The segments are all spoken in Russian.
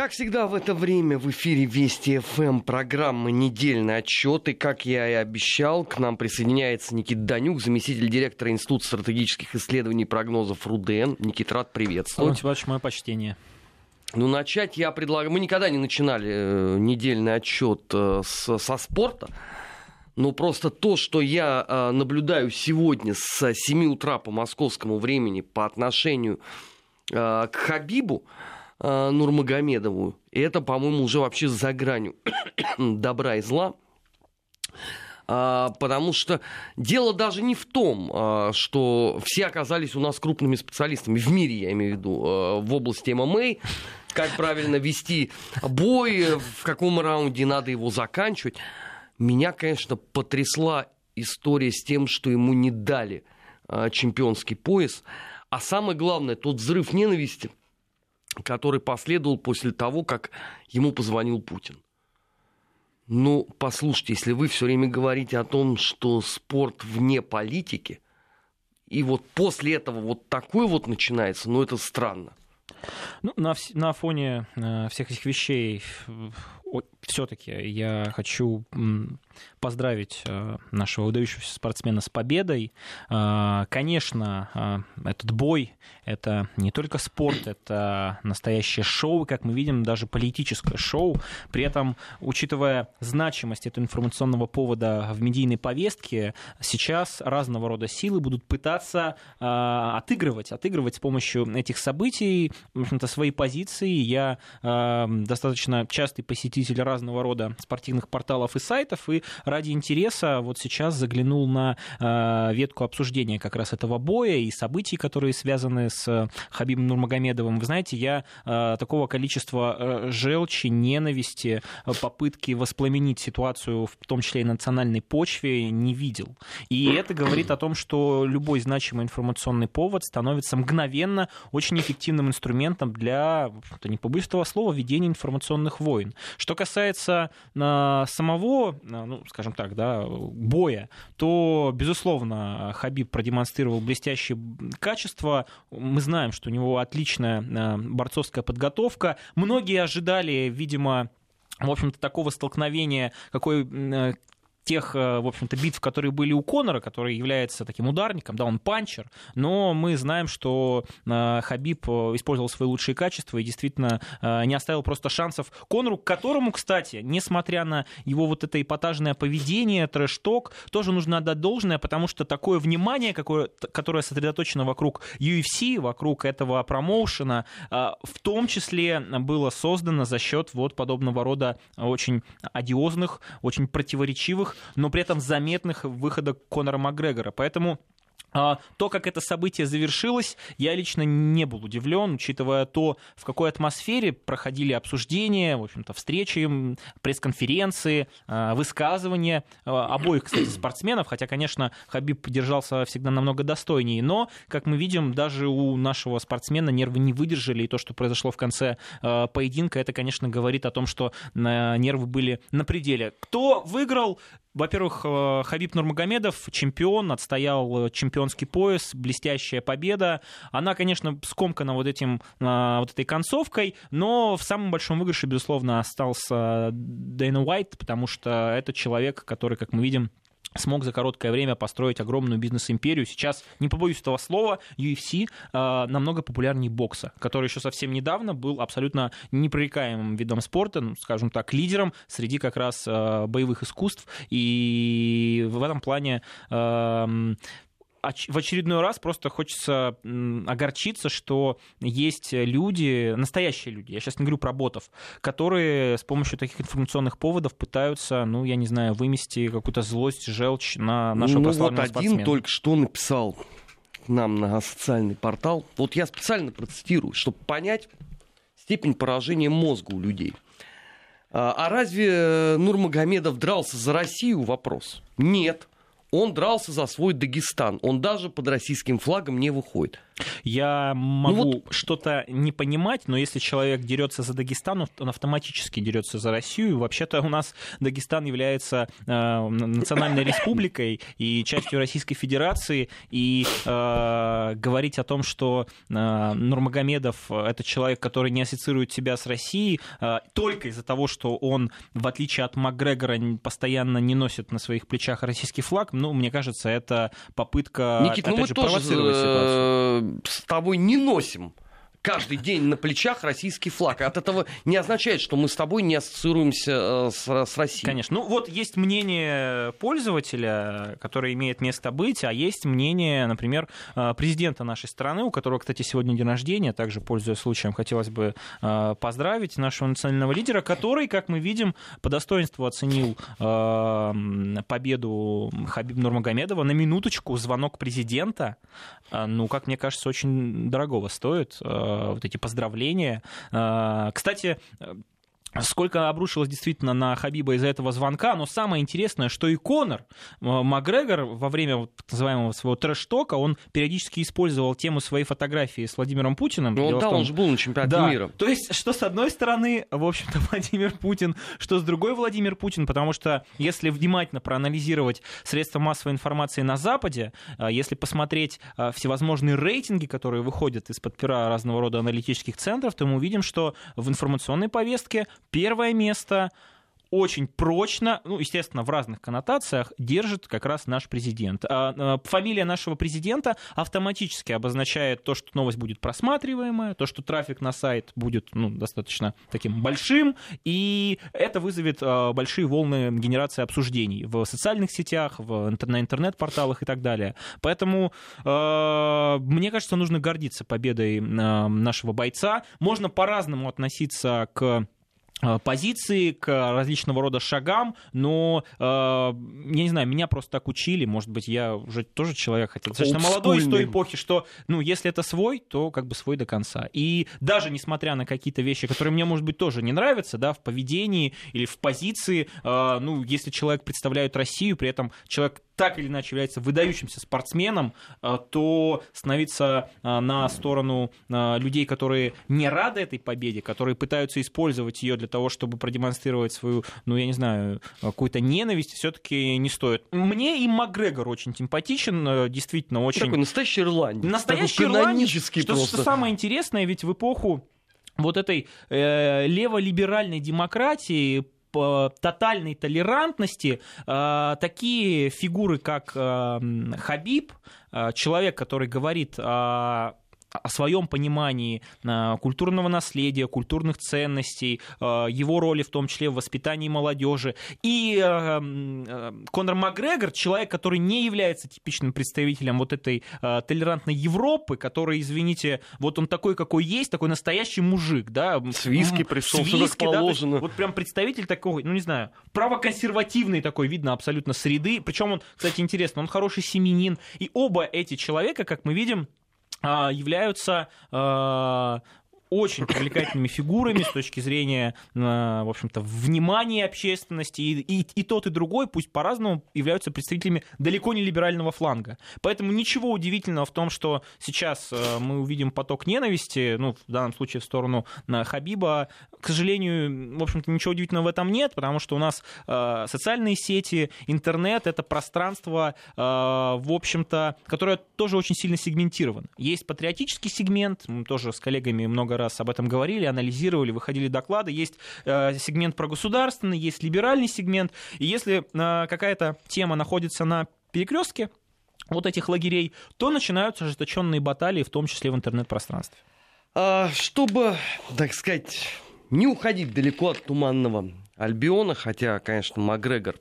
Как всегда в это время в эфире Вести ФМ программы «Недельный отчет». И, как я и обещал, к нам присоединяется Никита Данюк, заместитель директора Института стратегических исследований и прогнозов РУДН. Никит, рад приветствовать. Антон мое почтение. Ну, начать я предлагаю... Мы никогда не начинали э, недельный отчет э, с, со спорта. Но просто то, что я э, наблюдаю сегодня с 7 утра по московскому времени по отношению к Хабибу, э, Нурмагомедову. И это, по-моему, уже вообще за гранью добра и зла. А, потому что дело даже не в том, а, что все оказались у нас крупными специалистами в мире, я имею в виду, а, в области ММА, как правильно вести бой, в каком раунде надо его заканчивать. Меня, конечно, потрясла история с тем, что ему не дали чемпионский пояс. А самое главное, тот взрыв ненависти – который последовал после того, как ему позвонил Путин. Ну, послушайте, если вы все время говорите о том, что спорт вне политики, и вот после этого вот такой вот начинается, ну это странно. Ну, на, на фоне э, всех этих вещей все-таки я хочу поздравить э, нашего выдающегося спортсмена с победой. Э, конечно, э, этот бой — это не только спорт, это настоящее шоу, как мы видим, даже политическое шоу. При этом, учитывая значимость этого информационного повода в медийной повестке, сейчас разного рода силы будут пытаться отыгрывать, отыгрывать с помощью этих событий, в общем-то, свои позиции. Я достаточно частый посетитель разного рода спортивных порталов и сайтов, и ради интереса вот сейчас заглянул на э, ветку обсуждения как раз этого боя и событий, которые связаны с Хабибом Нурмагомедовым. Вы знаете, я э, такого количества э, желчи, ненависти, попытки воспламенить ситуацию, в том числе и на национальной почве, не видел. И это говорит о том, что любой значимый информационный повод становится мгновенно очень эффективным инструментом для, не побоюсь слова, ведения информационных войн. Что касается э, самого, ну, скажем так, да, боя, то, безусловно, Хабиб продемонстрировал блестящие качества. Мы знаем, что у него отличная э, борцовская подготовка. Многие ожидали, видимо, в общем-то, такого столкновения, какой тех, э, в общем-то, битв, которые были у Конора, который является таким ударником, да, он панчер, но мы знаем, что э, Хабиб э, использовал свои лучшие качества и действительно не оставил просто шансов Конору, которому, кстати, несмотря на его вот это эпатажное поведение, трэш-ток, тоже нужно отдать должное, потому что такое внимание, какое, которое сосредоточено вокруг UFC, вокруг этого промоушена, в том числе было создано за счет вот подобного рода очень одиозных, очень противоречивых но при этом заметных выходах Конора Макгрегора. Поэтому то, как это событие завершилось, я лично не был удивлен, учитывая то, в какой атмосфере проходили обсуждения, в общем-то, встречи, пресс-конференции, а, высказывания а, обоих, кстати, спортсменов, хотя, конечно, Хабиб держался всегда намного достойнее, но, как мы видим, даже у нашего спортсмена нервы не выдержали, и то, что произошло в конце поединка, это, конечно, говорит о том, что нервы были на пределе. Кто выиграл? Во-первых, э, Хабиб Нурмагомедов, чемпион, отстоял э, чемпионский пояс, блестящая победа. Она, конечно, скомкана вот, этим, э, вот этой концовкой, но в самом большом выигрыше, безусловно, остался Дэйна Уайт, потому что это человек, который, как мы видим, смог за короткое время построить огромную бизнес-империю. Сейчас, не побоюсь этого слова, UFC э, намного популярнее бокса, который еще совсем недавно был абсолютно непрорекаемым видом спорта, ну, скажем так, лидером среди как раз э, боевых искусств. И в этом плане э, в очередной раз просто хочется огорчиться, что есть люди, настоящие люди, я сейчас не говорю про ботов, которые с помощью таких информационных поводов пытаются, ну, я не знаю, вымести какую-то злость, желчь на нашего ну, вот один только что написал нам на социальный портал. Вот я специально процитирую, чтобы понять степень поражения мозга у людей. А, а разве Нурмагомедов дрался за Россию? Вопрос. Нет. Он дрался за свой Дагестан. Он даже под российским флагом не выходит. Я могу ну вот... что-то не понимать, но если человек дерется за Дагестан, он автоматически дерется за Россию. Вообще-то у нас Дагестан является э, национальной республикой и частью Российской Федерации. И э, говорить о том, что э, Нурмагомедов это человек, который не ассоциирует себя с Россией, э, только из-за того, что он, в отличие от Макгрегора, постоянно не носит на своих плечах российский флаг, ну, мне кажется, это попытка, Никит, ну опять ну же, провоцировать тоже... ситуацию с тобой не носим каждый день на плечах российский флаг. От этого не означает, что мы с тобой не ассоциируемся э, с, с Россией. Конечно. Ну вот есть мнение пользователя, которое имеет место быть, а есть мнение, например, э, президента нашей страны, у которого, кстати, сегодня день рождения. Также, пользуясь случаем, хотелось бы э, поздравить нашего национального лидера, который, как мы видим, по достоинству оценил победу Хабиба Нурмагомедова. На минуточку звонок президента, ну, как мне кажется, очень дорогого стоит Э, вот эти поздравления. Э, кстати, Сколько обрушилось действительно на Хабиба из-за этого звонка, но самое интересное, что и Конор э, Макгрегор во время так называемого своего трэш-тока, он периодически использовал тему своей фотографии с Владимиром Путиным. Ну, да, том... он же был на чемпионате да. мира. То есть, что с одной стороны, в общем-то, Владимир Путин, что с другой Владимир Путин, потому что если внимательно проанализировать средства массовой информации на Западе, э, если посмотреть э, всевозможные рейтинги, которые выходят из-под пера разного рода аналитических центров, то мы увидим, что в информационной повестке Первое место очень прочно, ну, естественно, в разных коннотациях держит как раз наш президент. А, а, фамилия нашего президента автоматически обозначает то, что новость будет просматриваемая, то, что трафик на сайт будет ну, достаточно таким большим, и это вызовет а, большие волны генерации обсуждений в социальных сетях, в, на интернет-порталах и так далее. Поэтому мне кажется, нужно гордиться победой нашего бойца. Можно по-разному относиться к позиции, к различного рода шагам, но, э, я не знаю, меня просто так учили, может быть, я уже тоже человек, хотя достаточно молодой из той эпохи, что, ну, если это свой, то как бы свой до конца. И даже несмотря на какие-то вещи, которые мне, может быть, тоже не нравятся, да, в поведении или в позиции, э, ну, если человек представляет Россию, при этом человек так или иначе является выдающимся спортсменом, э, то становиться э, на сторону э, людей, которые не рады этой победе, которые пытаются использовать ее для того, чтобы продемонстрировать свою, ну, я не знаю, какую-то ненависть, все-таки не стоит. Мне и Макгрегор очень симпатичен, действительно очень... Такой настоящий ирландец. Настоящий ирландец. Что, что самое интересное, ведь в эпоху вот этой э, леволиберальной демократии тотальной толерантности э, такие фигуры, как э, Хабиб, э, человек, который говорит о о своем понимании э, культурного наследия, культурных ценностей, э, его роли в том числе в воспитании молодежи. И э, Конор Макгрегор, человек, который не является типичным представителем вот этой толерантной Европы, который, извините, вот он такой, какой есть, такой настоящий мужик, да. С виски пришел, с виски, да, положено. вот прям представитель такой, ну не знаю, правоконсервативный такой, видно абсолютно среды. Причем он, кстати, интересно, он хороший семенин. И оба эти человека, как мы видим, являются а, очень привлекательными фигурами с точки зрения, э, в общем-то, внимания общественности. И, и, и тот, и другой, пусть по-разному, являются представителями далеко не либерального фланга. Поэтому ничего удивительного в том, что сейчас э, мы увидим поток ненависти, ну, в данном случае в сторону на Хабиба. К сожалению, в общем-то, ничего удивительного в этом нет, потому что у нас э, социальные сети, интернет — это пространство, в общем-то, которое тоже очень сильно сегментировано. Есть патриотический сегмент, мы тоже с коллегами много раз об этом говорили, анализировали, выходили доклады. Есть э, сегмент прогосударственный, есть либеральный сегмент. И если э, какая-то тема находится на перекрестке вот этих лагерей, то начинаются ожесточенные баталии, в том числе в интернет-пространстве. А, чтобы, так сказать, не уходить далеко от туманного Альбиона, хотя, конечно, Макгрегор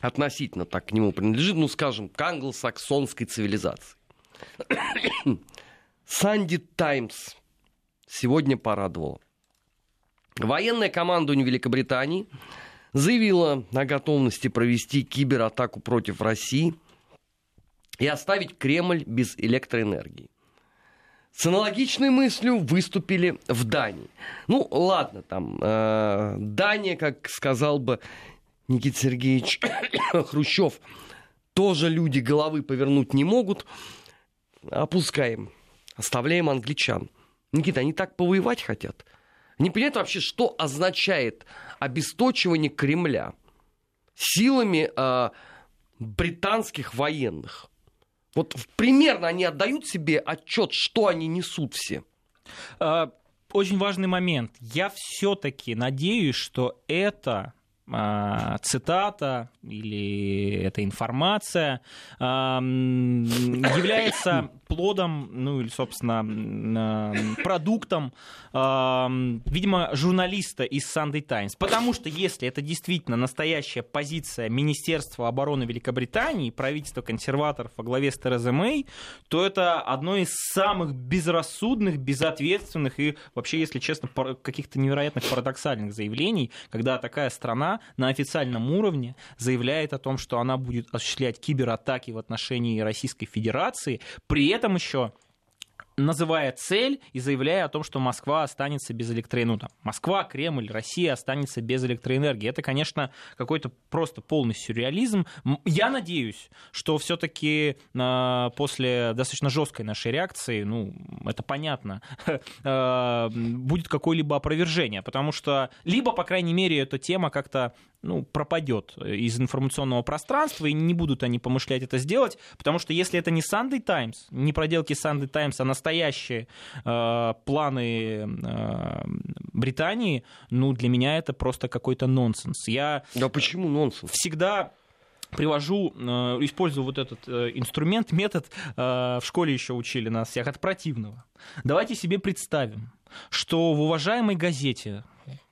относительно так к нему принадлежит, ну, скажем, к англосаксонской цивилизации. Санди Таймс сегодня порадовало. Военное командование Великобритании заявило о готовности провести кибератаку против России и оставить Кремль без электроэнергии. С аналогичной мыслью выступили в Дании. Ну, ладно, там э, Дания, как сказал бы Никита Сергеевич Хрущев, тоже люди головы повернуть не могут. Опускаем оставляем англичан. Никита, они так повоевать хотят. Не понимают вообще, что означает обесточивание Кремля силами э, британских военных. Вот примерно они отдают себе отчет, что они несут все. А, очень важный момент. Я все-таки надеюсь, что это цитата или эта информация является плодом, ну или, собственно, продуктом, видимо, журналиста из Sunday Times. Потому что если это действительно настоящая позиция Министерства обороны Великобритании, правительства консерваторов во главе с Терезой Мэй, то это одно из самых безрассудных, безответственных и вообще, если честно, каких-то невероятных парадоксальных заявлений, когда такая страна на официальном уровне заявляет о том, что она будет осуществлять кибератаки в отношении Российской Федерации, при этом еще называя цель и заявляя о том, что Москва останется без электроэнергии. Ну, там, Москва, Кремль, Россия останется без электроэнергии. Это, конечно, какой-то просто полный сюрреализм. Я надеюсь, что все-таки э, после достаточно жесткой нашей реакции, ну, это понятно, э, будет какое-либо опровержение, потому что либо, по крайней мере, эта тема как-то ну, пропадет из информационного пространства, и не будут они помышлять это сделать, потому что если это не Sunday Times, не проделки Sunday Times, а настоящие э, планы э, Британии, ну, для меня это просто какой-то нонсенс. Я да почему нонсенс? Всегда привожу, э, использую вот этот э, инструмент, метод, э, в школе еще учили нас всех от противного. Давайте себе представим, что в уважаемой газете,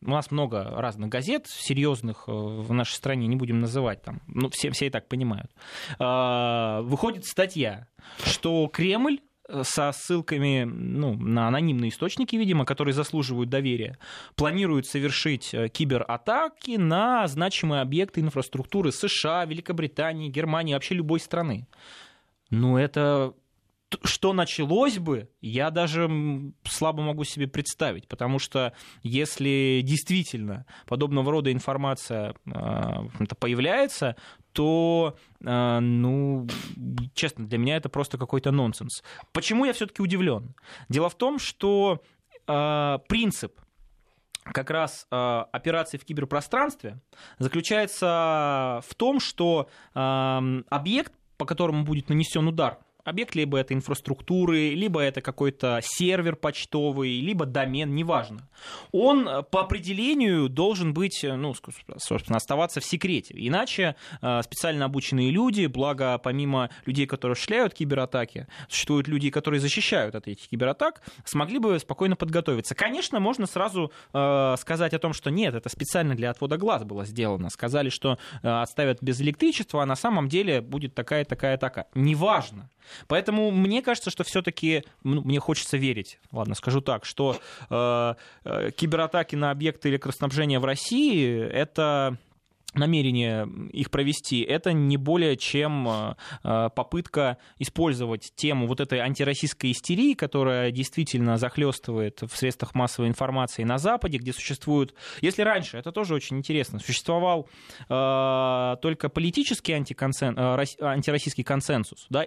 у нас много разных газет серьезных в нашей стране, не будем называть там, ну, все, все и так понимают, выходит статья, что Кремль со ссылками ну, на анонимные источники, видимо, которые заслуживают доверия, планируют совершить э, кибератаки на значимые объекты инфраструктуры США, Великобритании, Германии, вообще любой страны. Ну, это что началось бы, я даже слабо могу себе представить, потому что если действительно подобного рода информация э, появляется, то, э, ну, честно, для меня это просто какой-то нонсенс. Почему я все-таки удивлен? Дело в том, что э, принцип как раз э, операции в киберпространстве заключается в том, что э, объект, по которому будет нанесен удар, объект либо это инфраструктуры, либо это какой-то сервер почтовый, либо домен, неважно. Он э, по определению должен быть, э, ну, собственно, оставаться в секрете. Иначе э, специально обученные люди, благо помимо людей, которые шляют кибератаки, существуют люди, которые защищают от этих кибератак, смогли бы спокойно подготовиться. Конечно, можно сразу сказать о том, что нет, это специально для отвода глаз было сделано. Сказали, что отставят без электричества, а на самом деле будет такая-такая атака. Неважно. Поэтому мне кажется, что все-таки мне хочется верить, ладно, скажу так, что э, э, кибератаки на объекты электроснабжения в России это намерение их провести, это не более чем э, э, попытка использовать тему вот этой антироссийской истерии, которая действительно захлестывает в средствах массовой информации на Западе, где существуют, если раньше, это тоже очень интересно, существовал э, только политический антиконсен, э, антироссийский консенсус, да,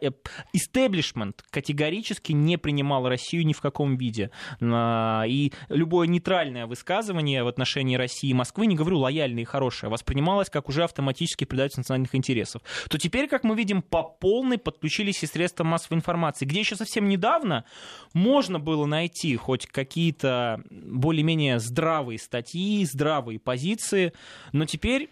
истеблишмент категорически не принимал Россию ни в каком виде, э, и любое нейтральное высказывание в отношении России и Москвы, не говорю лояльное и хорошее, воспринимал воспринималось как уже автоматически предательство национальных интересов, то теперь, как мы видим, по полной подключились и средства массовой информации, где еще совсем недавно можно было найти хоть какие-то более-менее здравые статьи, здравые позиции, но теперь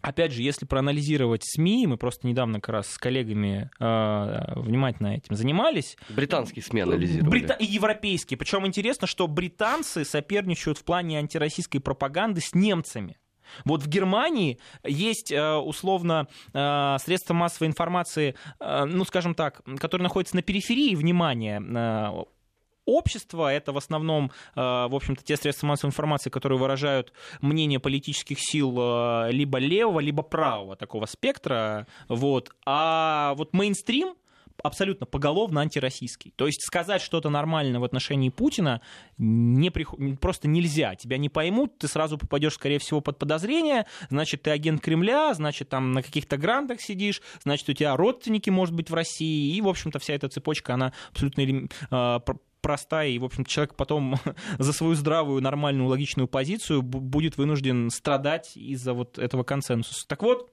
Опять же, если проанализировать СМИ, мы просто недавно как раз с коллегами э, внимательно этим занимались. Британские СМИ анализировали. Брита... И европейские. Причем интересно, что британцы соперничают в плане антироссийской пропаганды с немцами. Вот в Германии есть э, условно э, средства массовой информации, э, ну, скажем так, которые находятся на периферии внимания общества. Это в основном, в общем-то, те средства массовой информации, которые выражают мнение политических сил либо левого, либо правого такого спектра. Вот. А вот мейнстрим абсолютно поголовно антироссийский. То есть сказать что-то нормальное в отношении Путина не приход... просто нельзя. Тебя не поймут, ты сразу попадешь, скорее всего, под подозрение, значит, ты агент Кремля, значит, там на каких-то грантах сидишь, значит, у тебя родственники, может быть, в России, и, в общем-то, вся эта цепочка, она абсолютно э, простая, и, в общем человек потом за свою здравую, нормальную, логичную позицию будет вынужден страдать из-за вот этого консенсуса. Так вот,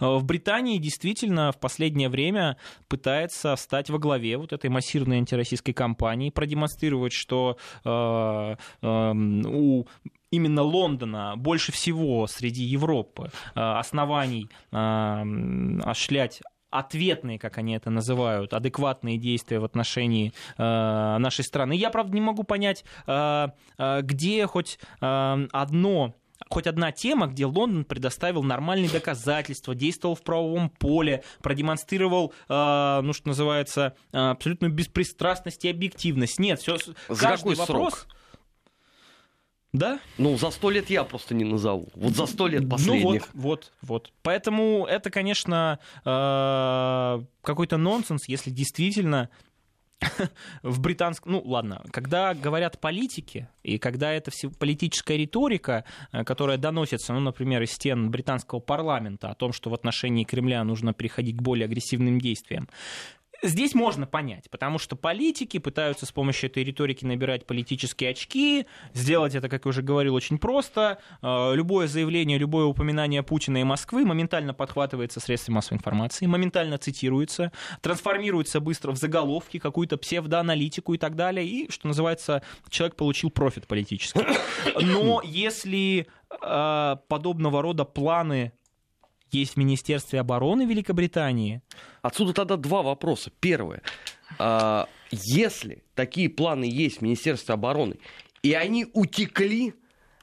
в Британии действительно в последнее время пытается стать во главе вот этой массированной антироссийской кампании, продемонстрировать, что э, э, у именно Лондона больше всего среди Европы э, оснований э, ошлять ответные, как они это называют, адекватные действия в отношении э, нашей страны. Я, правда, не могу понять, э, э, где хоть э, одно хоть одна тема, где Лондон предоставил нормальные доказательства, действовал в правовом поле, продемонстрировал, э, ну что называется, э, абсолютную беспристрастность и объективность. Нет, все. За каждый какой вопрос. Срок? Да? Ну, за сто лет я просто не назову. Вот за сто лет последних. Ну, вот, вот, вот. Поэтому это, конечно, э, какой-то нонсенс, если действительно в британском... Ну, ладно, когда говорят политики, и когда это все политическая риторика, э, которая доносится, ну, например, из стен британского парламента о том, что в отношении Кремля нужно переходить к более агрессивным действиям, Здесь можно понять, потому что политики пытаются с помощью этой риторики набирать политические очки, сделать это, как я уже говорил, очень просто. Э, любое заявление, любое упоминание Путина и Москвы моментально подхватывается средствами массовой информации, моментально цитируется, трансформируется быстро в заголовки, какую-то псевдоаналитику и так далее, и, что называется, человек получил профит политический. Но если э, подобного рода планы есть в Министерстве обороны Великобритании. Отсюда тогда два вопроса. Первое. А, если такие планы есть в Министерстве обороны, и они утекли,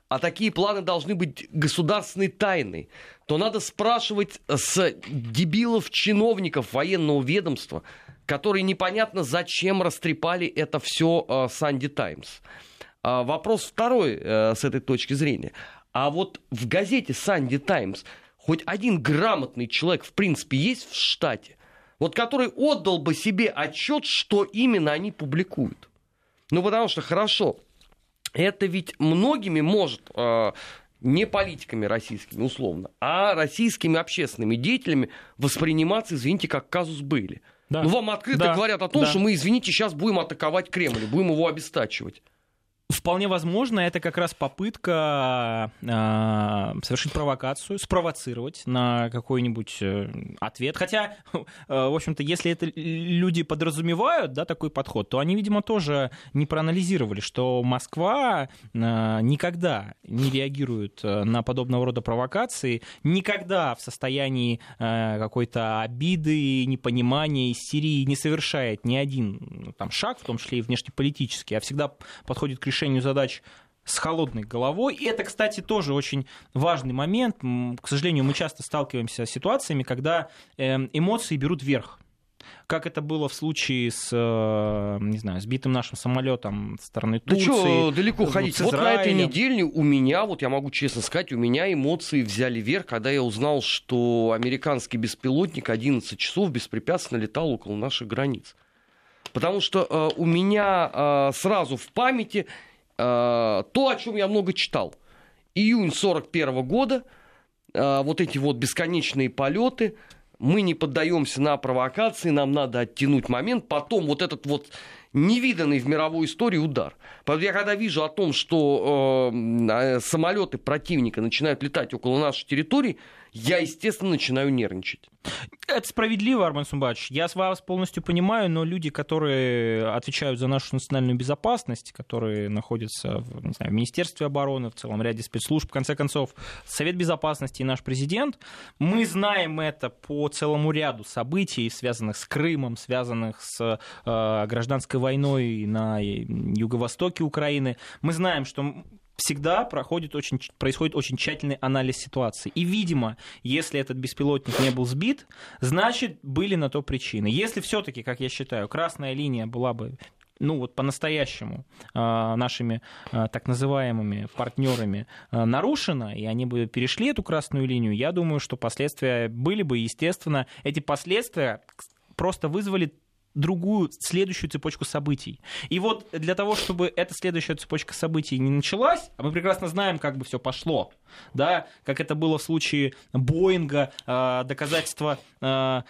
а такие планы должны быть государственной тайной, то надо спрашивать с дебилов-чиновников военного ведомства, которые непонятно зачем растрепали это все Санди Таймс. Вопрос второй э, с этой точки зрения. А вот в газете Санди Таймс хоть один грамотный человек, в принципе, есть в штате, вот который отдал бы себе отчет, что именно они публикуют. Ну, потому что, хорошо, это ведь многими может, э, не политиками российскими, условно, а российскими общественными деятелями восприниматься, извините, как казус были. Да. Ну, вам открыто да. говорят о том, да. что мы, извините, сейчас будем атаковать Кремль, будем его обестачивать. Вполне возможно, это как раз попытка э, совершить провокацию, спровоцировать на какой-нибудь э, ответ. Хотя, э, в общем-то, если это люди подразумевают, да, такой подход, то они, видимо, тоже не проанализировали, что Москва э, никогда не реагирует на подобного рода провокации, никогда в состоянии какой-то обиды, непонимания, истерии не совершает ни один ну, там, шаг, в том числе и внешнеполитический, а всегда подходит к решению задач с холодной головой. И это, кстати, тоже очень важный момент. К сожалению, мы часто сталкиваемся с ситуациями, когда эм, эмоции берут верх как это было в случае с, э, не знаю, сбитым нашим самолетом со стороны Турции. Да что далеко ходить? Вот на этой неделе у меня, вот я могу честно сказать, у меня эмоции взяли вверх, когда я узнал, что американский беспилотник 11 часов беспрепятственно летал около наших границ. Потому что э, у меня э, сразу в памяти то, о чем я много читал. Июнь 41 года, э, вот эти вот бесконечные полеты, мы не поддаемся на провокации, нам надо оттянуть момент, потом вот этот вот невиданный в мировой истории удар. Поэтому я когда вижу о том, что э, э самолеты противника начинают летать около нашей территории, я, естественно, начинаю нервничать. Это справедливо, Армен Сумбач. Я вас полностью понимаю, но люди, которые отвечают за нашу национальную безопасность, которые находятся в, не знаю, в Министерстве обороны, в целом ряде спецслужб, в конце концов, Совет Безопасности и наш президент, мы знаем это по целому ряду событий, связанных с Крымом, связанных с э, гражданской войной на юго-востоке Украины. Мы знаем, что всегда проходит очень, происходит очень тщательный анализ ситуации. И, видимо, если этот беспилотник не был сбит, значит, были на то причины. Если все-таки, как я считаю, красная линия была бы ну вот по-настоящему э, нашими э, так называемыми партнерами э, нарушена, и они бы перешли эту красную линию, я думаю, что последствия были бы, естественно, эти последствия, просто вызвали другую, следующую цепочку событий. И вот для того, чтобы эта следующая цепочка событий не началась, а мы прекрасно знаем, как бы все пошло, да, как это было в случае Боинга, э, доказательства, э,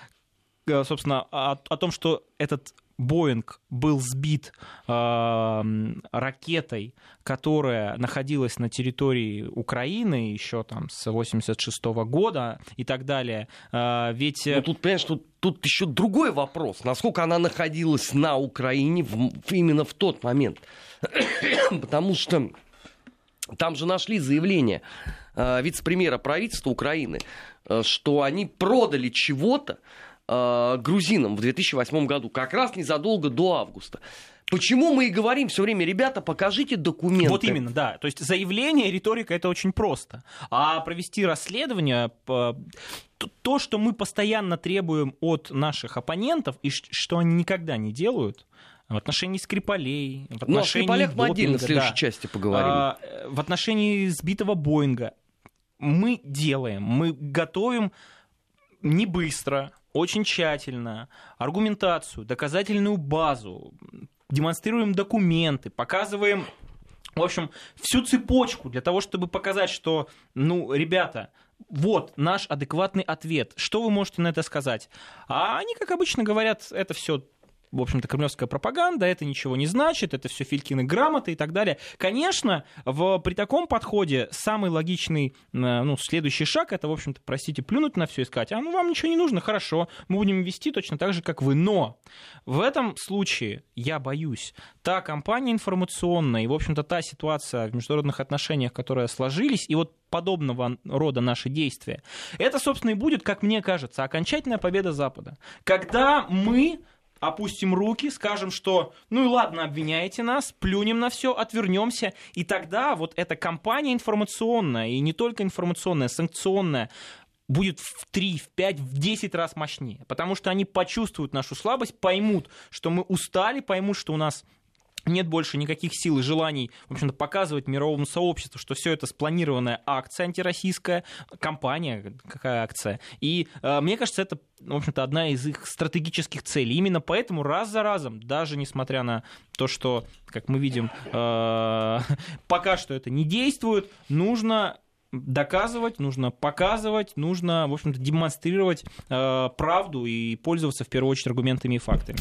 собственно, о, о том, что этот Боинг был сбит э, ракетой, которая находилась на территории Украины еще там с 86 года и так далее. Э, ведь... Ну, тут, понимаешь, тут, тут еще другой вопрос. Насколько она находилась на Украине в, именно в тот момент. Потому что там же нашли заявление э, вице-премьера правительства Украины, э, что они продали чего-то, э, грузинам в 2008 году, как раз незадолго до августа. Почему мы и говорим все время, ребята, покажите документы. Вот именно, да. То есть заявление, риторика это очень просто. А провести расследование, то, что мы постоянно требуем от наших оппонентов, и что они никогда не делают, в отношении Скрипалей, в отношении Ну, о Скрипалях мы отдельно в следующей да. части поговорим. А, в отношении сбитого Боинга мы делаем, мы готовим не быстро, очень тщательно аргументацию, доказательную базу, демонстрируем документы, показываем в общем, всю цепочку для того, чтобы показать, что, ну, ребята, вот наш адекватный ответ. Что вы можете на это сказать? А они, как обычно, говорят, это все в общем-то, кремлевская пропаганда, это ничего не значит, это все Филькины грамоты и так далее. Конечно, в, при таком подходе самый логичный, э, ну, следующий шаг, это, в общем-то, простите, плюнуть на все и сказать, а ну вам ничего не нужно, хорошо, мы будем вести точно так же, как вы. Но в этом случае, я боюсь, та кампания информационная и, в общем-то, та ситуация в международных отношениях, которые сложились, и вот подобного рода наши действия, это, собственно, и будет, как мне кажется, окончательная победа Запада. Когда мы опустим руки, скажем, что ну и ладно, обвиняете нас, плюнем на все, отвернемся, и тогда вот эта кампания информационная, и не только информационная, санкционная, будет в 3, в 5, в 10 раз мощнее. Потому что они почувствуют нашу слабость, поймут, что мы устали, поймут, что у нас нет больше никаких сил и желаний, в общем-то, показывать мировому сообществу, что все это спланированная акция антироссийская, компания, какая акция. И э, мне кажется, это, в общем-то, одна из их стратегических целей. Именно поэтому раз за разом, даже несмотря на то, что, как мы видим, э, пока что это не действует, нужно доказывать, нужно показывать, нужно, в общем-то, демонстрировать э, правду и пользоваться в первую очередь аргументами и фактами.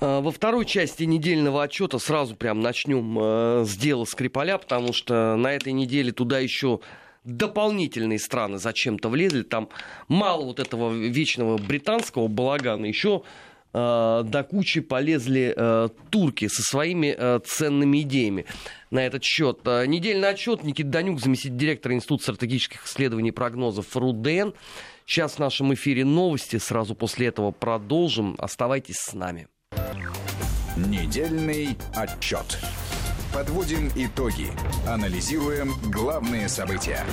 А, во второй части недельного отчета сразу прям начнем э, с дела Скрипаля, потому что на этой неделе туда еще дополнительные страны зачем-то влезли. Там мало вот этого вечного британского балагана, еще Э, до кучи полезли э, турки со своими э, ценными идеями на этот счет. Недельный отчет Никита Данюк, заместитель директора Института стратегических исследований и прогнозов РУДН. Сейчас в нашем эфире новости, сразу после этого продолжим. Оставайтесь с нами. Недельный отчет. Подводим итоги. Анализируем главные события.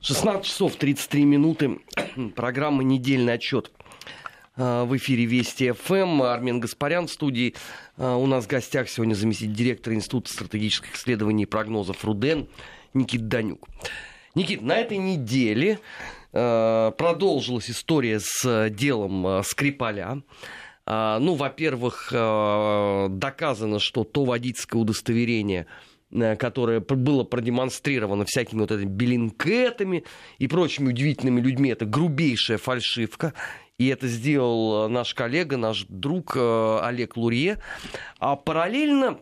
16 часов 33 минуты. Программа «Недельный отчет» в эфире Вести ФМ. Армен Гаспарян в студии. А, у нас в гостях сегодня заместитель директора Института стратегических исследований и прогнозов РУДЕН Никит Данюк. Никит, на этой неделе а, продолжилась история с делом Скрипаля. Ну, во-первых, доказано, что то водительское удостоверение, которое было продемонстрировано всякими вот этими белинкетами и прочими удивительными людьми, это грубейшая фальшивка. И это сделал э, наш коллега, наш друг э, Олег Лурье. А параллельно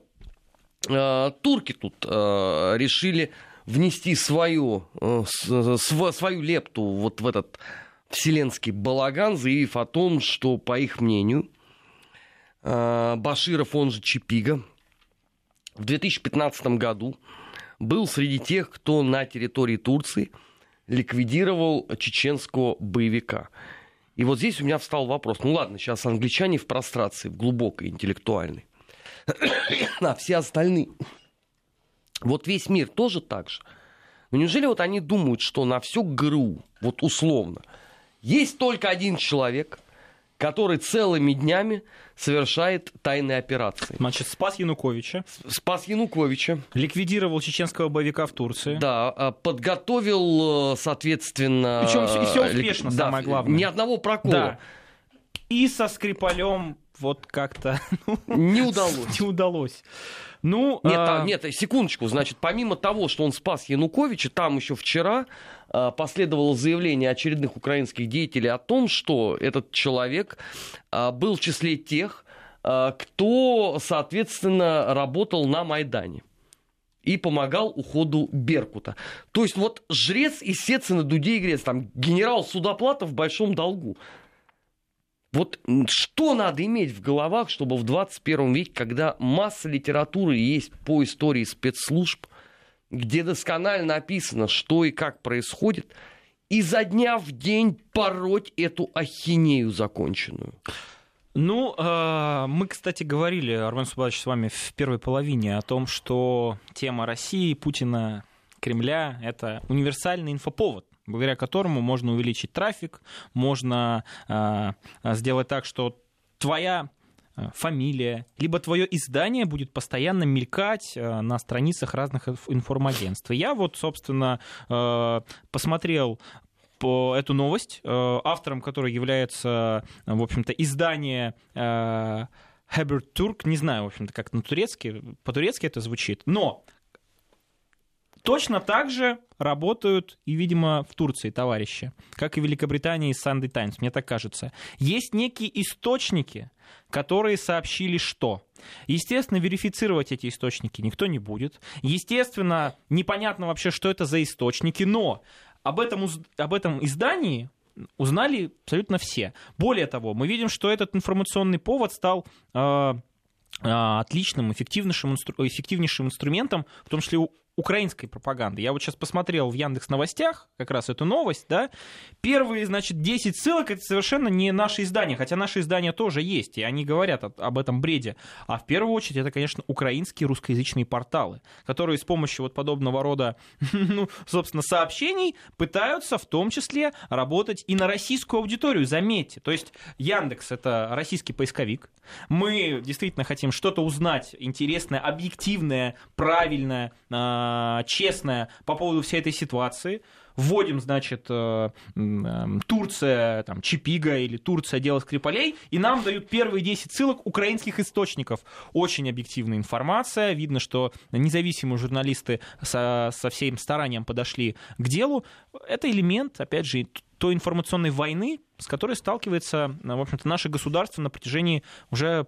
э, турки тут решили внести свою, свою лепту вот в этот вселенский балаган, заявив о том, что, по их мнению, Баширов, он же Чипига, в 2015 году был среди тех, кто на территории Турции ликвидировал чеченского боевика. И вот здесь у меня встал вопрос. Ну ладно, сейчас англичане в прострации, в глубокой интеллектуальной. А все остальные. Вот весь мир тоже так же. Но неужели вот они думают, что на всю ГРУ, вот условно, есть только один человек – который целыми днями совершает тайные операции. Значит, спас Януковича. Спас Януковича. Ликвидировал чеченского боевика в Турции. Да, а, подготовил, э, соответственно... Причем и все успешно, да, самое главное. Ни одного прокола. Да. И со Скрипалем вот как-то ну, не удалось. Не удалось. Ну, нет, а... нет, секундочку, значит, помимо того, что он спас Януковича, там еще вчера а, последовало заявление очередных украинских деятелей о том, что этот человек а, был в числе тех, а, кто, соответственно, работал на Майдане и помогал уходу Беркута. То есть вот жрец и сецы на дуде и грец, там генерал Судоплатов в большом долгу. Вот что надо иметь в головах, чтобы в 21 веке, когда масса литературы есть по истории спецслужб, где досконально описано, что и как происходит, изо дня в день пороть эту ахинею законченную. Ну, э, мы, кстати, говорили, Армен Субадович, с вами в первой половине о том, что тема России, Путина, Кремля — это универсальный инфоповод благодаря которому можно увеличить трафик, можно э, сделать так, что твоя э, фамилия, либо твое издание будет постоянно мелькать на страницах разных информагентств. Я вот, собственно, посмотрел по эту новость, автором которой является, в общем-то, издание Хеберт Турк, не знаю, в общем-то, как на турецки, по-турецки это звучит, но Точно так же работают и, видимо, в Турции товарищи, как и в Великобритании с Sunday Times, мне так кажется. Есть некие источники, которые сообщили что. Естественно, верифицировать эти источники никто не будет. Естественно, непонятно вообще, что это за источники, но об этом, об этом издании узнали абсолютно все. Более того, мы видим, что этот информационный повод стал э, отличным, эффективнейшим, эффективнейшим инструментом, в том числе украинской пропаганды. Я вот сейчас посмотрел в Яндекс Новостях как раз эту новость, да. Первые, значит, 10 ссылок это совершенно не наши издания, хотя наши издания тоже есть, и они говорят об этом бреде. А в первую очередь это, конечно, украинские русскоязычные порталы, которые с помощью вот подобного рода, ну, собственно, сообщений пытаются в том числе работать и на российскую аудиторию, заметьте. То есть Яндекс это российский поисковик. Мы действительно хотим что-то узнать интересное, объективное, правильное, а, честная по поводу всей этой ситуации. Вводим, значит, э, э, Турция, там, Чипига или Турция, дело Скрипалей, и нам дают первые 10 ссылок украинских источников. Очень объективная информация, видно, что независимые журналисты со, со всем старанием подошли к делу. Это элемент, опять же, той информационной войны, с которой сталкивается, в общем-то, наше государство на протяжении уже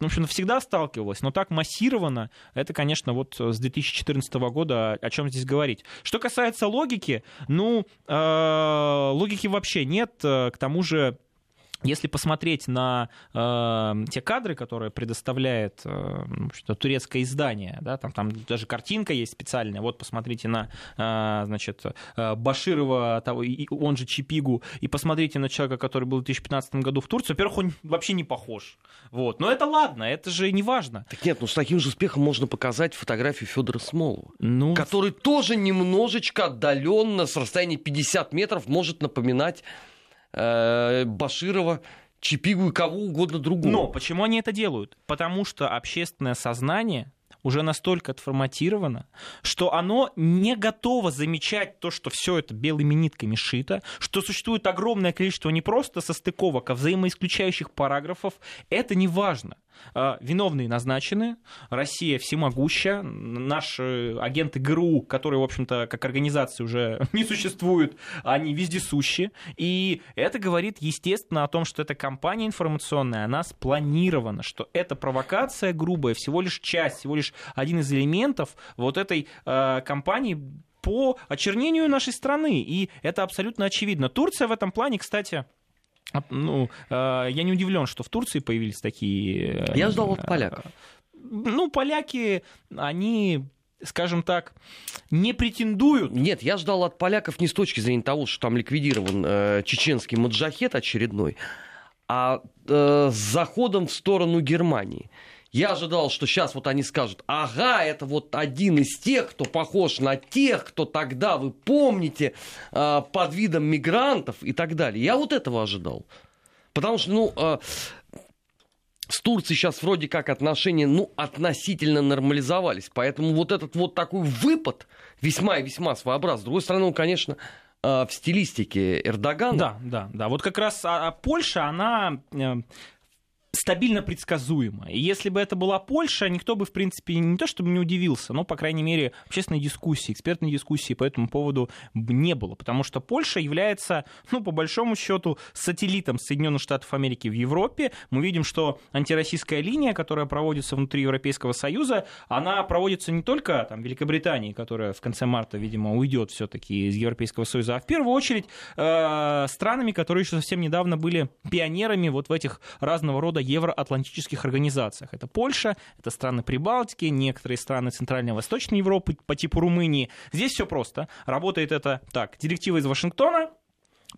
в общем, всегда сталкивалась, но так массированно, это, конечно, вот с 2014 года о чем здесь говорить. Что касается логики, ну, э, логики вообще нет, э, к тому же если посмотреть на э, те кадры, которые предоставляет э, турецкое издание, да, там, там даже картинка есть специальная, вот посмотрите на э, значит, э, Баширова, того, и, он же Чипигу, и посмотрите на человека, который был в 2015 году в Турции, во-первых, он вообще не похож. Вот. Но это ладно, это же не важно. Так нет, ну с таким же успехом можно показать фотографию Федора Смолова, ну... который тоже немножечко отдаленно с расстояния 50 метров может напоминать Баширова, Чипигу и кого угодно другого. Но почему они это делают? Потому что общественное сознание уже настолько отформатировано, что оно не готово замечать то, что все это белыми нитками шито, что существует огромное количество не просто состыковок, а взаимоисключающих параграфов. Это не важно. А, виновные назначены, Россия всемогуща, наши агенты ГРУ, которые, в общем-то, как организации уже не существуют, они вездесущи. И это говорит, естественно, о том, что эта кампания информационная, она спланирована, что эта провокация грубая всего лишь часть, всего лишь один из элементов вот этой э, кампании по очернению нашей страны. И это абсолютно очевидно. Турция в этом плане, кстати, ну, э, я не удивлен, что в Турции появились такие... Э, я ждал от поляков. Ну, поляки, они скажем так, не претендуют. Нет, я ждал от поляков не с точки зрения того, что там ликвидирован э, чеченский маджахет очередной, а э, с заходом в сторону Германии. Я ожидал, что сейчас вот они скажут, ага, это вот один из тех, кто похож на тех, кто тогда, вы помните, а, под видом мигрантов и так далее. Я вот этого ожидал. Потому что, ну, а, с Турцией сейчас вроде как отношения, ну, относительно нормализовались. Поэтому вот этот вот такой выпад весьма и весьма своеобразный. С другой стороны, он, конечно, в стилистике Эрдогана. Да, да, да. Вот как раз а, а Польша, она э, стабильно предсказуемо. И если бы это была Польша, никто бы, в принципе, не то чтобы не удивился, но, по крайней мере, общественной дискуссии, экспертной дискуссии по этому поводу не было. Потому что Польша является, ну, по большому счету, сателлитом Соединенных Штатов Америки в Европе. Мы видим, что антироссийская линия, которая проводится внутри Европейского Союза, она проводится не только там, Великобритании, которая в конце марта, видимо, уйдет все-таки из Европейского Союза, а в первую очередь э, странами, которые еще совсем недавно были пионерами вот в этих разного рода евроатлантических организациях. Это Польша, это страны Прибалтики, некоторые страны Центральной и Восточной Европы по типу Румынии. Здесь все просто. Работает это так. Директива из Вашингтона,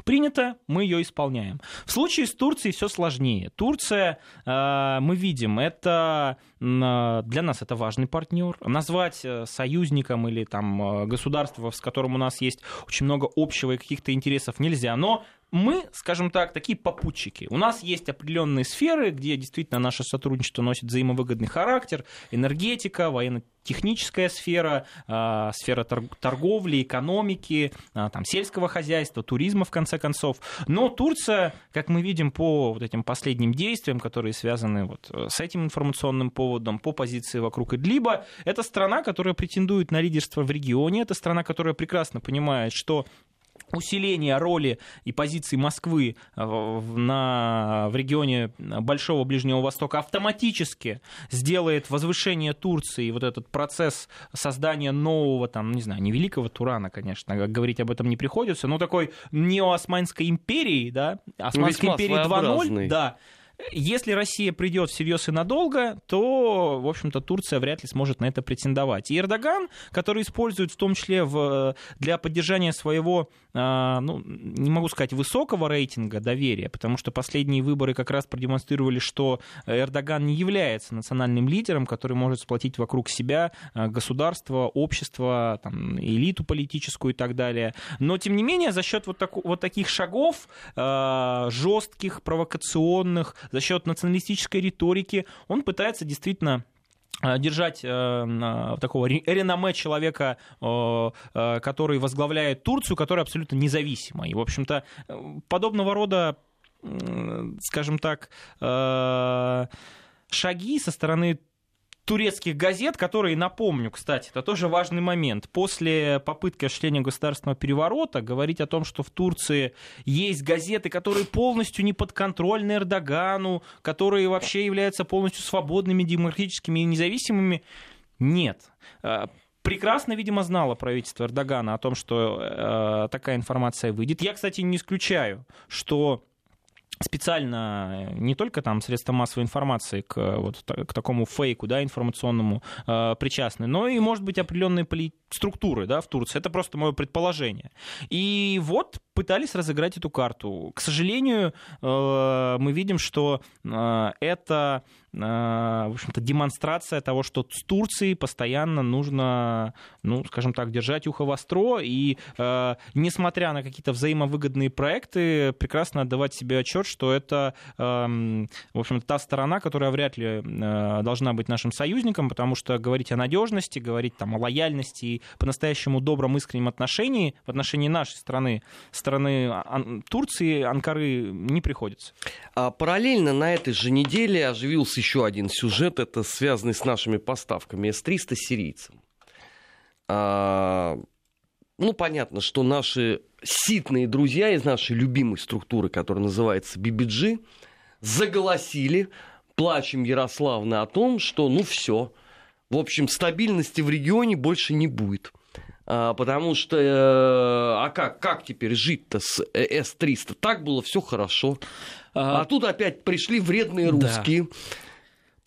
Принято, мы ее исполняем. В случае с Турцией все сложнее. Турция, э, мы видим, это э, для нас это важный партнер. Назвать э, союзником или там государством, с которым у нас есть очень много общего и каких-то интересов нельзя. Но мы, скажем так, такие попутчики. У нас есть определенные сферы, где действительно наше сотрудничество носит взаимовыгодный характер. Энергетика, военно-техническая сфера, э, сфера торговли, экономики, э, там, сельского хозяйства, туризма, в конце концов. Но Турция, как мы видим по вот этим последним действиям, которые связаны вот э, с этим информационным поводом, по позиции вокруг Идлиба, это страна, которая претендует на лидерство в регионе, это страна, которая прекрасно понимает, что усиление роли и позиции Москвы э, на, в регионе Большого Ближнего Востока автоматически сделает возвышение Турции, вот этот процесс создания нового, там, не знаю, не великого Турана, конечно, говорить об этом не приходится, но такой неоосманской империи, да, Османской империи 2.0, да, если Россия придет всерьез и надолго, то, в общем-то, Турция вряд ли сможет на это претендовать. И Эрдоган, который использует в том числе в, для поддержания своего, а, ну, не могу сказать, высокого рейтинга доверия, потому что последние выборы как раз продемонстрировали, что Эрдоган не является национальным лидером, который может сплотить вокруг себя а, государство, общество, там, элиту политическую и так далее. Но, тем не менее, за счет вот, так, вот таких шагов, жестких, провокационных, за счет националистической риторики он пытается действительно э, держать э, такого реноме человека, э, э, который возглавляет Турцию, которая абсолютно независима. И, в общем-то, э, подобного рода, э, скажем так, шаги со стороны турецких газет, которые, напомню, кстати, это тоже важный момент. После попытки осуществления государственного переворота говорить о том, что в Турции есть газеты, которые полностью не подконтрольны Эрдогану, которые вообще являются полностью свободными, демократическими и независимыми, нет э, прекрасно, видимо, знало правительство Эрдогана о том, что э, такая информация выйдет. Я, кстати, не исключаю, что специально не только там средства массовой информации к, вот, к такому фейку да, информационному э, причастны, но и, может быть, определенные поли- структуры да, в Турции. Это просто мое предположение. И вот пытались разыграть эту карту. К сожалению, э, мы видим, что э, это э, в общем-то, демонстрация того, что с Турцией постоянно нужно, ну, скажем так, держать ухо востро и, несмотря на какие-то взаимовыгодные проекты, прекрасно отдавать себе отчет, что это, в общем та сторона, которая вряд ли должна быть нашим союзником, потому что говорить о надежности, говорить там о лояльности и по-настоящему добром искреннем отношении в отношении нашей страны с стороны Турции, Анкары не приходится. А параллельно на этой же неделе оживился еще один сюжет, это связанный с нашими поставками С-300 сирийцам. А, ну, понятно, что наши ситные друзья из нашей любимой структуры, которая называется BBG, заголосили, плачем Ярославна о том, что ну все, в общем, стабильности в регионе больше не будет. А, потому что, э, а как, как теперь жить-то с э, С-300? Так было все хорошо. А, а тут опять пришли вредные русские да.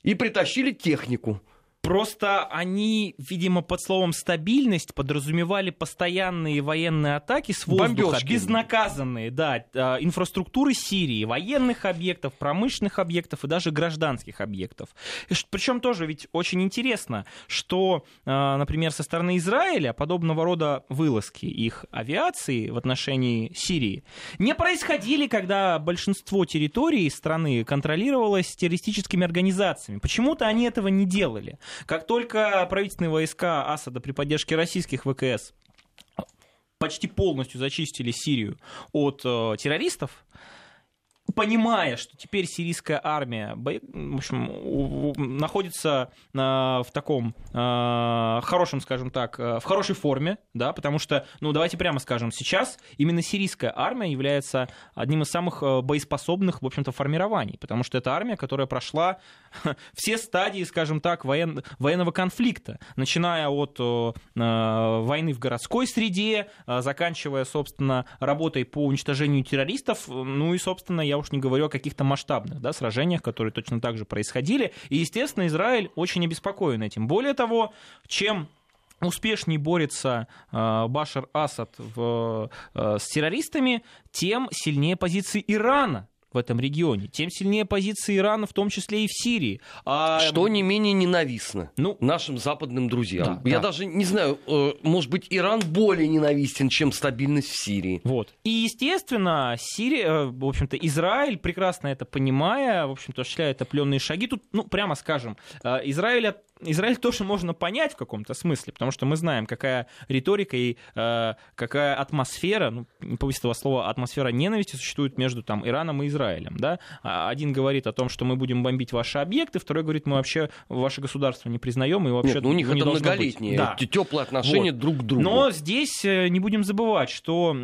И притащили технику. Просто они, видимо, под словом стабильность подразумевали постоянные военные атаки с воздуха, Бомбёжки. безнаказанные, да, а, инфраструктуры Сирии, военных объектов, промышленных объектов и даже гражданских объектов. Причем тоже ведь очень интересно, что, а, например, со стороны Израиля подобного рода вылазки их авиации в отношении Сирии не происходили, когда большинство территорий страны контролировалось террористическими организациями. Почему-то они этого не делали. Как только правительственные войска Асада при поддержке российских ВКС почти полностью зачистили Сирию от э, террористов, понимая, что теперь сирийская армия в общем, находится э, в таком э, хорошем, скажем так, э, в хорошей форме, да, потому что, ну, давайте прямо скажем, сейчас именно сирийская армия является одним из самых боеспособных, в общем-то, формирований, потому что это армия, которая прошла все стадии, скажем так, воен... военного конфликта, начиная от войны в городской среде, заканчивая, собственно, работой по уничтожению террористов, ну и, собственно, я уж не говорю о каких-то масштабных да, сражениях, которые точно так же происходили. И, естественно, Израиль очень обеспокоен этим. Более того, чем успешнее борется э, Башар Асад в, э, с террористами, тем сильнее позиции Ирана в этом регионе, тем сильнее позиции Ирана, в том числе и в Сирии. А... Что не менее ненавистно ну, нашим западным друзьям. Да, Я да. даже не знаю, э, может быть, Иран более ненавистен, чем стабильность в Сирии. Вот. И, естественно, Сирия, э, в общем-то, Израиль, прекрасно это понимая, в общем-то, осуществляет определенные шаги. Тут, ну, прямо скажем, э, Израиль Израиль тоже можно понять в каком-то смысле, потому что мы знаем, какая риторика и э, какая атмосфера, ну, не побоюсь этого слова, атмосфера ненависти существует между там, Ираном и Израилем. Да? А один говорит о том, что мы будем бомбить ваши объекты, второй говорит, мы вообще ваше государство не признаем и вообще Нет, ну, у них не это многолетние, да. теплые отношения вот. друг к другу. Но здесь э, не будем забывать, что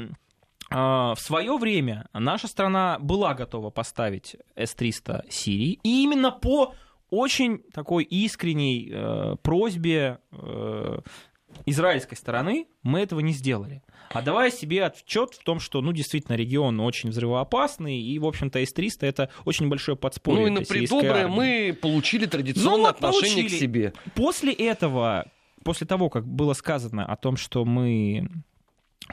а, в свое время наша страна была готова поставить С-300 Сирии, и именно по очень такой искренней э, просьбе э, израильской стороны мы этого не сделали. А давая себе отчет в том, что, ну, действительно, регион очень взрывоопасный, и, в общем-то, С-300 это очень большое подспорье. Ну, и на придоброе мы получили традиционное ну, отношение получили. к себе. После этого, после того, как было сказано о том, что мы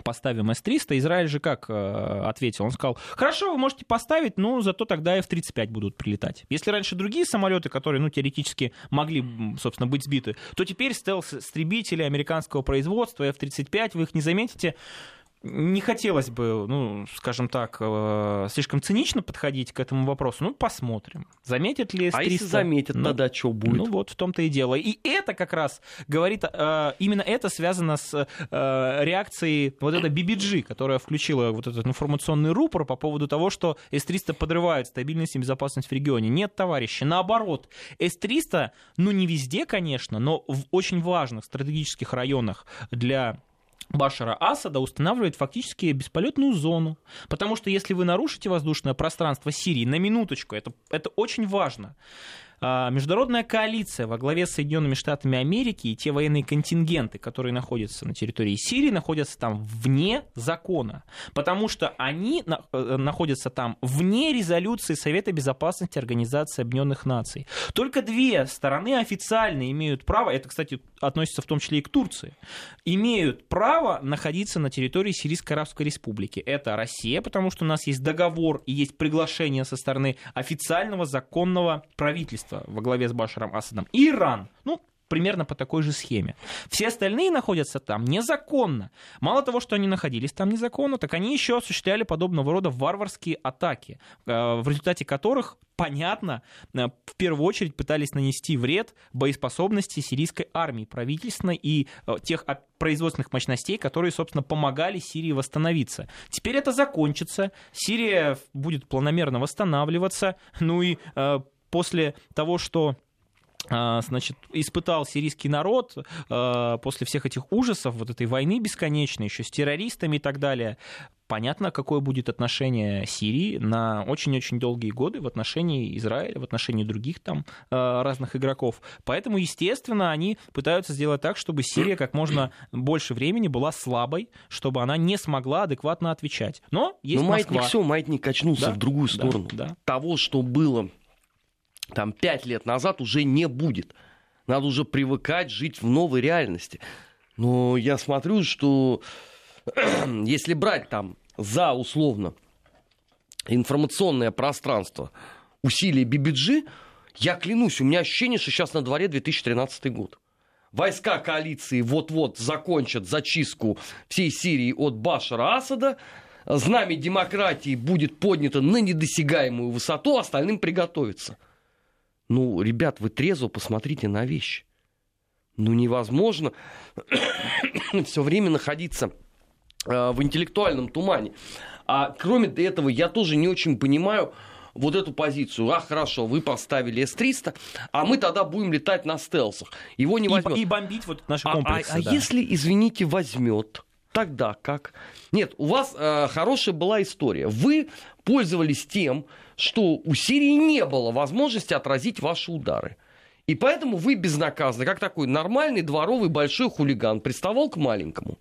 поставим С-300. Израиль же как э, ответил? Он сказал, хорошо, вы можете поставить, но зато тогда F-35 будут прилетать. Если раньше другие самолеты, которые, ну, теоретически могли, собственно, быть сбиты, то теперь стелс-истребители американского производства F-35, вы их не заметите, не хотелось бы, ну, скажем так, э, слишком цинично подходить к этому вопросу. Ну, посмотрим. Заметят ли С-300? А если заметят, ну, тогда что будет? Ну, вот в том-то и дело. И это как раз говорит, э, именно это связано с э, реакцией вот этой BBG, которая включила вот этот информационный рупор по поводу того, что С-300 подрывает стабильность и безопасность в регионе. Нет, товарищи, наоборот. С-300, ну, не везде, конечно, но в очень важных стратегических районах для Башара Асада устанавливает фактически бесполетную зону. Потому что если вы нарушите воздушное пространство Сирии на минуточку, это, это очень важно, а, международная коалиция во главе с Соединенными Штатами Америки и те военные контингенты, которые находятся на территории Сирии, находятся там вне закона, потому что они э, находятся там вне резолюции Совета Безопасности Организации Объединенных Наций. Только две стороны официально имеют право, это, кстати, относится в том числе и к Турции, имеют право находиться на территории Сирийской Арабской Республики. Это Россия, потому что у нас есть договор и есть приглашение со стороны официального законного правительства во главе с Башаром Асадом, Иран. Ну, примерно по такой же схеме. Все остальные находятся там незаконно. Мало того, что они находились там незаконно, так они еще осуществляли подобного рода варварские атаки, э, в результате которых, понятно, э, в первую очередь пытались нанести вред боеспособности сирийской армии, правительственной и э, тех производственных мощностей, которые, собственно, помогали Сирии восстановиться. Теперь это закончится, Сирия будет планомерно восстанавливаться, ну и после того, что значит, испытал сирийский народ а, после всех этих ужасов, вот этой войны бесконечной, еще с террористами и так далее, понятно, какое будет отношение Сирии на очень-очень долгие годы в отношении Израиля, в отношении других там а, разных игроков. Поэтому, естественно, они пытаются сделать так, чтобы Сирия как можно больше времени была слабой, чтобы она не смогла адекватно отвечать. Но есть Но маятник Москва. все, маятник качнулся да? в другую сторону. Да, да. Того, что было там пять лет назад уже не будет. Надо уже привыкать жить в новой реальности. Но я смотрю, что если брать там за условно информационное пространство усилия BBG, я клянусь, у меня ощущение, что сейчас на дворе 2013 год. Войска коалиции вот-вот закончат зачистку всей Сирии от Башара Асада, знамя демократии будет поднято на недосягаемую высоту, остальным приготовиться – ну, ребят, вы трезво посмотрите на вещи. Ну, невозможно все время находиться в интеллектуальном тумане. А кроме этого, я тоже не очень понимаю, вот эту позицию. А, хорошо, вы поставили С-300, а мы тогда будем летать на стелсах. Его не возьмет. И, и бомбить вот наши комплексы. А, а, да. а если, извините, возьмет, тогда как? Нет, у вас э, хорошая была история. Вы пользовались тем, что у Сирии не было возможности отразить ваши удары. И поэтому вы безнаказанно, как такой нормальный дворовый большой хулиган, приставал к маленькому.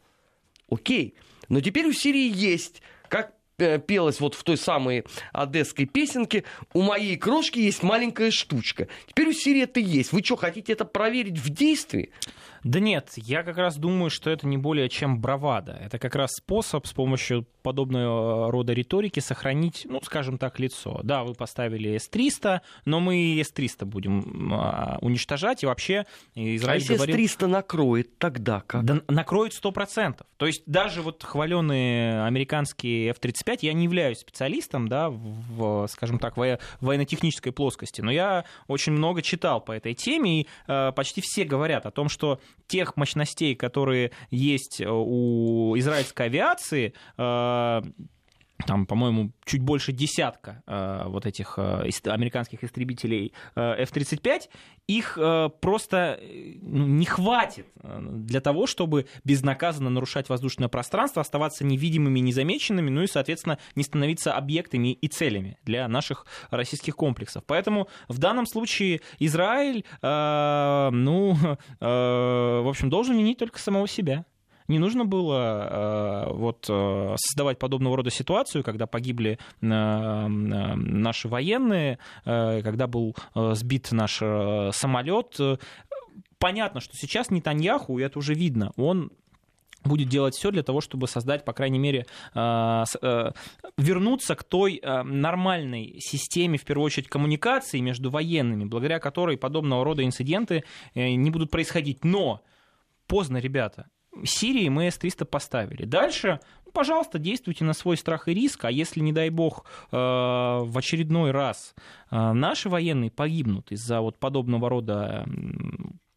Окей. Но теперь у Сирии есть, как Э, пелось вот в той самой одесской песенке, у моей крошки есть маленькая штучка. Теперь у Сирии это есть. Вы что, хотите это проверить в действии? Да нет, я как раз думаю, что это не более чем бравада. Это как раз способ с помощью подобного рода риторики сохранить, ну, скажем так, лицо. Да, вы поставили С-300, но мы С-300 будем а, уничтожать, и вообще Израиль а если говорил... С-300 накроет, тогда как? Да, накроет 100%. То есть даже вот хваленые американские F-35, я не являюсь специалистом, да, в, скажем так, во- военно-технической плоскости, но я очень много читал по этой теме, и э, почти все говорят о том, что тех мощностей, которые есть у израильской авиации, э, там, по-моему, чуть больше десятка э, вот этих э, американских истребителей э, F-35, их э, просто э, ну, не хватит э, для того, чтобы безнаказанно нарушать воздушное пространство, оставаться невидимыми, незамеченными, ну и, соответственно, не становиться объектами и целями для наших российских комплексов. Поэтому в данном случае Израиль, э, ну, э, в общем, должен винить только самого себя не нужно было э, вот, э, создавать подобного рода ситуацию, когда погибли э, наши военные, когда был сбит наш самолет. Понятно, что сейчас Нетаньяху, и это уже видно, он будет делать все для того, чтобы создать, по крайней мере, вернуться к той нормальной системе, в первую очередь, коммуникации между военными, благодаря которой подобного рода инциденты не будут происходить. Но поздно, ребята. Сирии мы С-300 поставили. Дальше, ну, пожалуйста, действуйте на свой страх и риск, а если, не дай бог, э, в очередной раз э, наши военные погибнут из-за вот подобного рода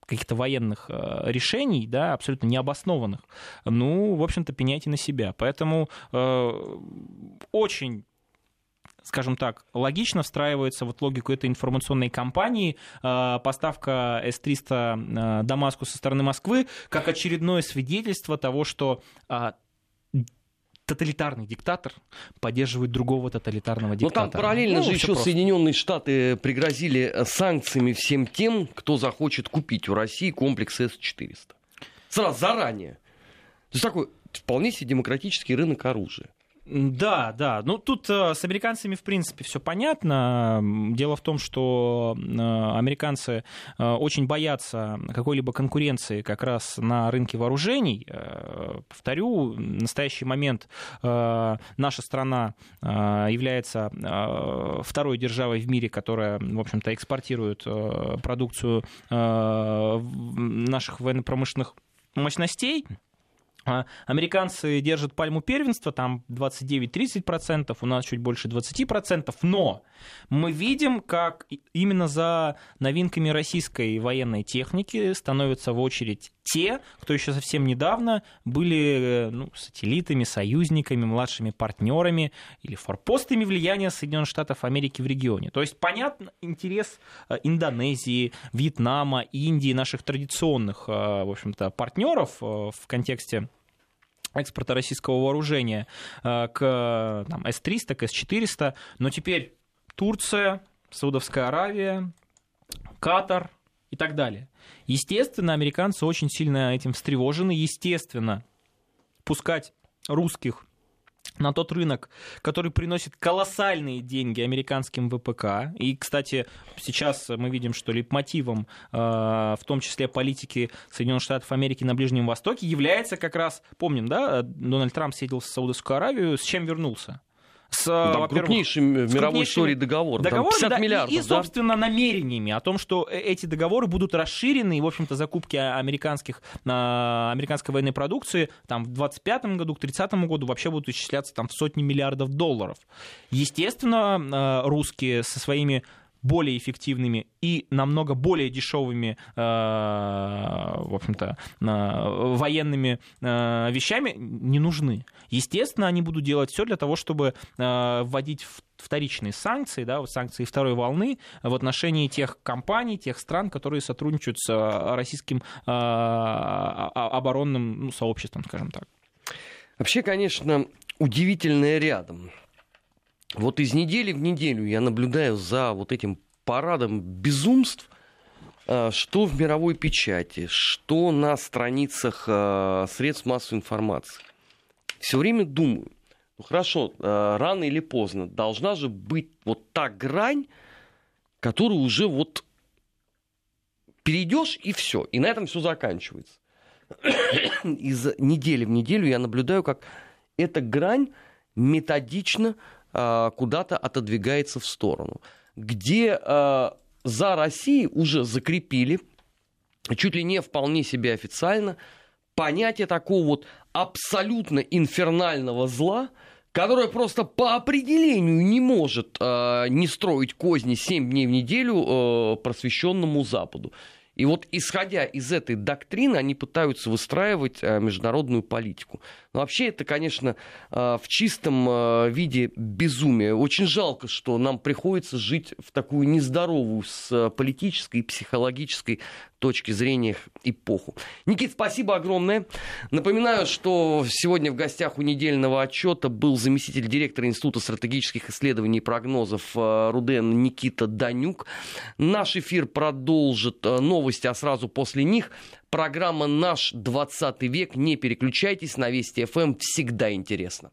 каких-то военных э, решений, да, абсолютно необоснованных, ну, в общем-то, пеняйте на себя. Поэтому очень скажем так, логично встраивается вот логику этой информационной кампании э, поставка С-300 э, Дамаску со стороны Москвы как очередное свидетельство того, что э, тоталитарный диктатор поддерживает другого тоталитарного диктатора. Но там параллельно ну, же еще просто. Соединенные Штаты пригрозили санкциями всем тем, кто захочет купить у России комплекс С-400. Сразу, заранее. То есть такой вполне себе демократический рынок оружия. Да, да. Ну, тут э, с американцами, в принципе, все понятно. Дело в том, что э, американцы э, очень боятся какой-либо конкуренции как раз на рынке вооружений. Повторю, в настоящий момент наша страна является второй державой в мире, которая, в общем-то, экспортирует продукцию наших военно-промышленных мощностей. А, американцы держат пальму первенства, там 29-30%, у нас чуть больше 20%, но мы видим, как именно за новинками российской военной техники становятся в очередь те, кто еще совсем недавно были ну, сателлитами, союзниками, младшими партнерами или форпостами влияния Соединенных Штатов Америки в регионе. То есть понятно интерес э, Индонезии, Вьетнама, Индии, наших традиционных, э, в общем-то, партнеров э, в контексте экспорта российского вооружения к там, С-300, к С-400, но теперь Турция, Саудовская Аравия, Катар и так далее. Естественно, американцы очень сильно этим встревожены. Естественно, пускать русских на тот рынок, который приносит колоссальные деньги американским ВПК. И, кстати, сейчас мы видим, что лейтмотивом, э, в том числе политики Соединенных Штатов Америки на Ближнем Востоке, является как раз, помним, да, Дональд Трамп съездил в Саудовскую Аравию, с чем вернулся? С, ну, там крупнейшим в мировой истории договор. Договоры, 50 да, миллиардов. И, и, собственно, да? намерениями о том, что э, эти договоры будут расширены, и, в общем-то, закупки американских, американской военной продукции там, в 2025 году, к 2030 году вообще будут исчисляться там, в сотни миллиардов долларов. Естественно, русские со своими более эффективными и намного более дешевыми, э, в общем-то, э, военными э, вещами не нужны. Естественно, они будут делать все для того, чтобы вводить вторичные санкции, да, санкции второй волны в отношении тех компаний, тех стран, которые сотрудничают с российским оборонным ну, сообществом, скажем так. Вообще, конечно, удивительное рядом. Вот из недели в неделю я наблюдаю за вот этим парадом безумств, а, что в мировой печати, что на страницах а, средств массовой информации. Все время думаю, ну хорошо, а, рано или поздно должна же быть вот та грань, которую уже вот перейдешь и все, и на этом все заканчивается. Из недели в неделю я наблюдаю, как эта грань методично куда-то отодвигается в сторону где э, за Россией уже закрепили, чуть ли не вполне себе официально, понятие такого вот абсолютно инфернального зла, которое просто по определению не может э, не строить козни 7 дней в неделю э, просвещенному Западу. И вот исходя из этой доктрины, они пытаются выстраивать э, международную политику. Но вообще это, конечно, э, в чистом э, виде безумие. Очень жалко, что нам приходится жить в такую нездоровую с политической и психологической точки зрения эпоху. Никит, спасибо огромное. Напоминаю, что сегодня в гостях у недельного отчета был заместитель директора Института стратегических исследований и прогнозов Руден Никита Данюк. Наш эфир продолжит новости, а сразу после них Программа «Наш 20 век». Не переключайтесь на Вести ФМ. Всегда интересно.